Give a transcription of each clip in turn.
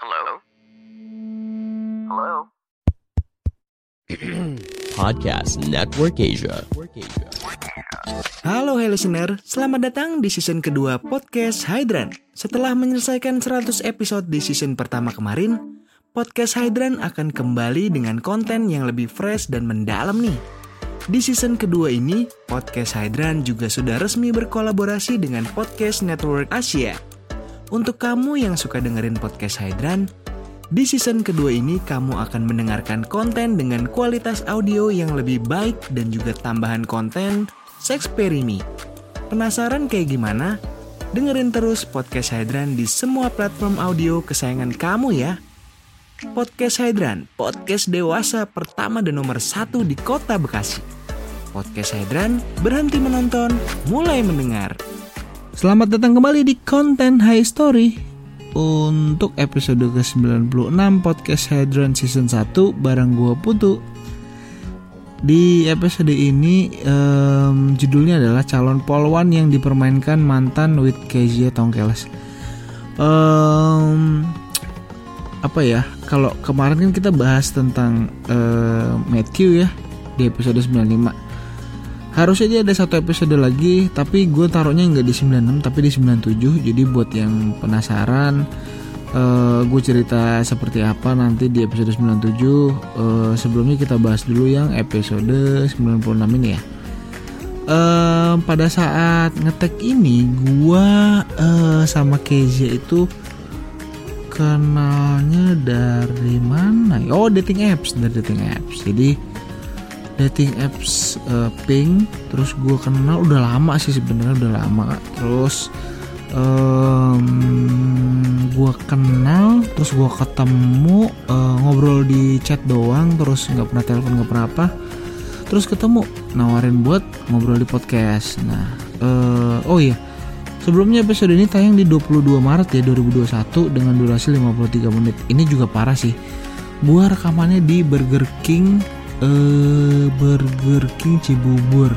Hello? Hello? Podcast Network Asia. Halo hey listener, selamat datang di season kedua podcast Hydran. Setelah menyelesaikan 100 episode di season pertama kemarin, podcast Hydran akan kembali dengan konten yang lebih fresh dan mendalam nih. Di season kedua ini, podcast Hydran juga sudah resmi berkolaborasi dengan Podcast Network Asia. Untuk kamu yang suka dengerin podcast Hydran, di season kedua ini kamu akan mendengarkan konten dengan kualitas audio yang lebih baik dan juga tambahan konten Sexperimi. Penasaran kayak gimana? Dengerin terus podcast Hydran di semua platform audio kesayangan kamu ya. Podcast Hydran, podcast dewasa pertama dan nomor satu di kota Bekasi. Podcast Hydran, berhenti menonton, mulai mendengar. Selamat datang kembali di konten High Story. Untuk episode ke-96 Podcast Hydran Season 1 Bareng gua Putu. Di episode ini um, Judulnya adalah Calon Polwan yang dipermainkan mantan with Kezia Tongkeles. Um, Apa ya Kalau kemarin kan kita bahas tentang uh, Matthew ya Di episode 95 harusnya dia ada satu episode lagi tapi gue taruhnya nggak di 96 tapi di 97 jadi buat yang penasaran uh, gue cerita seperti apa nanti di episode 97 uh, sebelumnya kita bahas dulu yang episode 96 ini ya. Uh, pada saat ngetek ini gue uh, sama Kezia itu kenalnya dari mana oh dating apps dari dating apps. Jadi dating apps uh, Pink terus gue kenal udah lama sih sebenarnya udah lama terus um, gue kenal terus gue ketemu uh, ngobrol di chat doang terus nggak pernah telepon nggak pernah apa terus ketemu nawarin buat ngobrol di podcast nah uh, oh iya Sebelumnya episode ini tayang di 22 Maret ya 2021 dengan durasi 53 menit. Ini juga parah sih. Gua rekamannya di Burger King uh, Burger King Cibubur.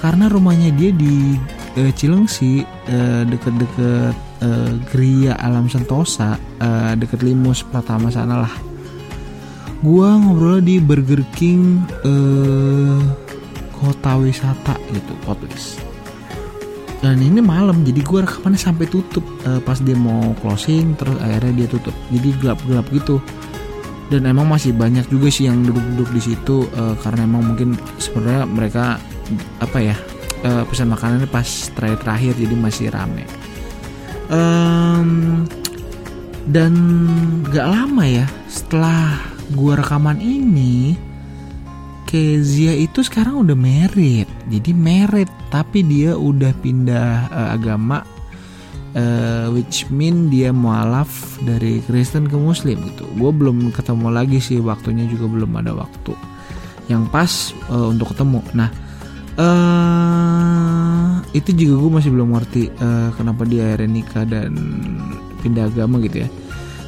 Karena rumahnya dia di uh, Cilengsi uh, deket-deket uh, Gria Alam Sentosa uh, deket Limus Pratama sana lah gua ngobrol di Burger King uh, kota wisata gitu Kotwis dan ini malam jadi gue rekamannya sampai tutup. Uh, pas dia mau closing terus akhirnya dia tutup. Jadi gelap-gelap gitu dan emang masih banyak juga sih yang duduk-duduk di situ uh, karena emang mungkin sebenarnya mereka apa ya uh, pesan makanannya pas terakhir-terakhir jadi masih rame. Um, dan gak lama ya setelah gua rekaman ini Kezia itu sekarang udah merit. Jadi merit tapi dia udah pindah uh, agama uh, which mean dia mualaf dari Kristen ke Muslim gitu. Gue belum ketemu lagi sih waktunya juga belum ada waktu yang pas uh, untuk ketemu. Nah uh, itu juga gue masih belum ngerti uh, kenapa dia akhirnya nikah dan pindah agama gitu ya.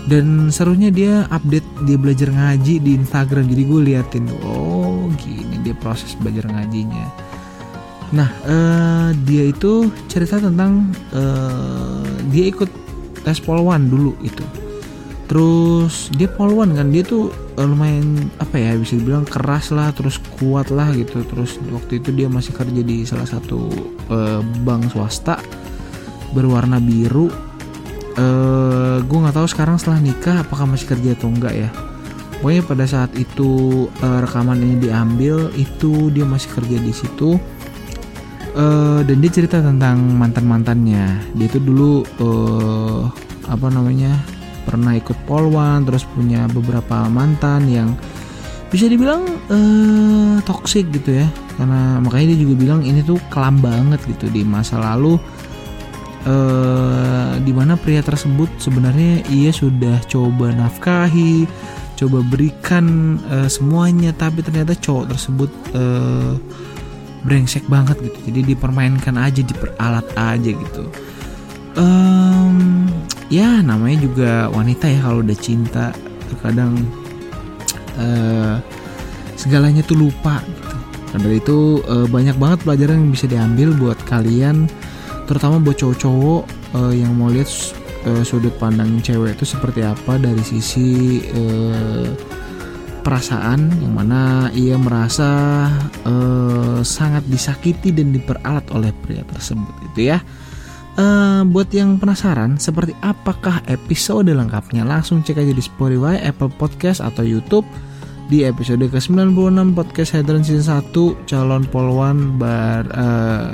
Dan serunya dia update dia belajar ngaji di Instagram jadi gue liatin oh gini dia proses belajar ngajinya Nah, uh, dia itu cerita tentang uh, dia ikut tes polwan dulu itu. Terus dia polwan kan dia tuh uh, lumayan apa ya bisa dibilang keras lah, terus kuat lah gitu. Terus waktu itu dia masih kerja di salah satu uh, bank swasta berwarna biru. Uh, gue nggak tahu sekarang setelah nikah apakah masih kerja atau enggak ya. Pokoknya pada saat itu uh, rekaman ini diambil itu dia masih kerja di situ uh, dan dia cerita tentang mantan mantannya dia itu dulu uh, apa namanya pernah ikut polwan terus punya beberapa mantan yang bisa dibilang uh, toxic gitu ya. Karena makanya dia juga bilang ini tuh kelam banget gitu di masa lalu. Eh, di mana pria tersebut sebenarnya ia sudah coba nafkahi, coba berikan eh, semuanya, tapi ternyata cowok tersebut eh, brengsek banget gitu. Jadi dipermainkan aja, diperalat aja gitu. Em, ya namanya juga wanita ya kalau udah cinta terkadang eh, segalanya tuh lupa gitu. Dari itu eh, banyak banget pelajaran yang bisa diambil buat kalian, terutama buat cowok-cowok eh, yang mau lihat eh, sudut pandang cewek itu seperti apa dari sisi eh, perasaan yang mana ia merasa eh, sangat disakiti dan diperalat oleh pria tersebut itu ya. Eh, buat yang penasaran seperti apakah episode lengkapnya langsung cek aja di Spotify, Apple Podcast atau YouTube di episode ke-96 podcast Hedron Season 1 calon polwan bar, eh,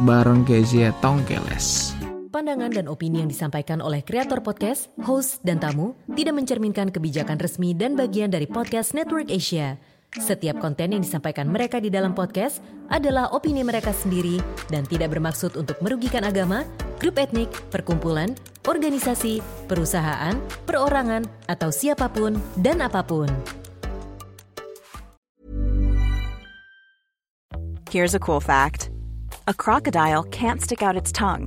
bareng Kezia Tongkeles. Pandangan dan opini yang disampaikan oleh kreator podcast, host, dan tamu tidak mencerminkan kebijakan resmi dan bagian dari podcast Network Asia. Setiap konten yang disampaikan mereka di dalam podcast adalah opini mereka sendiri dan tidak bermaksud untuk merugikan agama, grup etnik, perkumpulan, organisasi, perusahaan, perorangan, atau siapa pun dan apa pun. Here's a cool fact a crocodile can't stick out its tongue.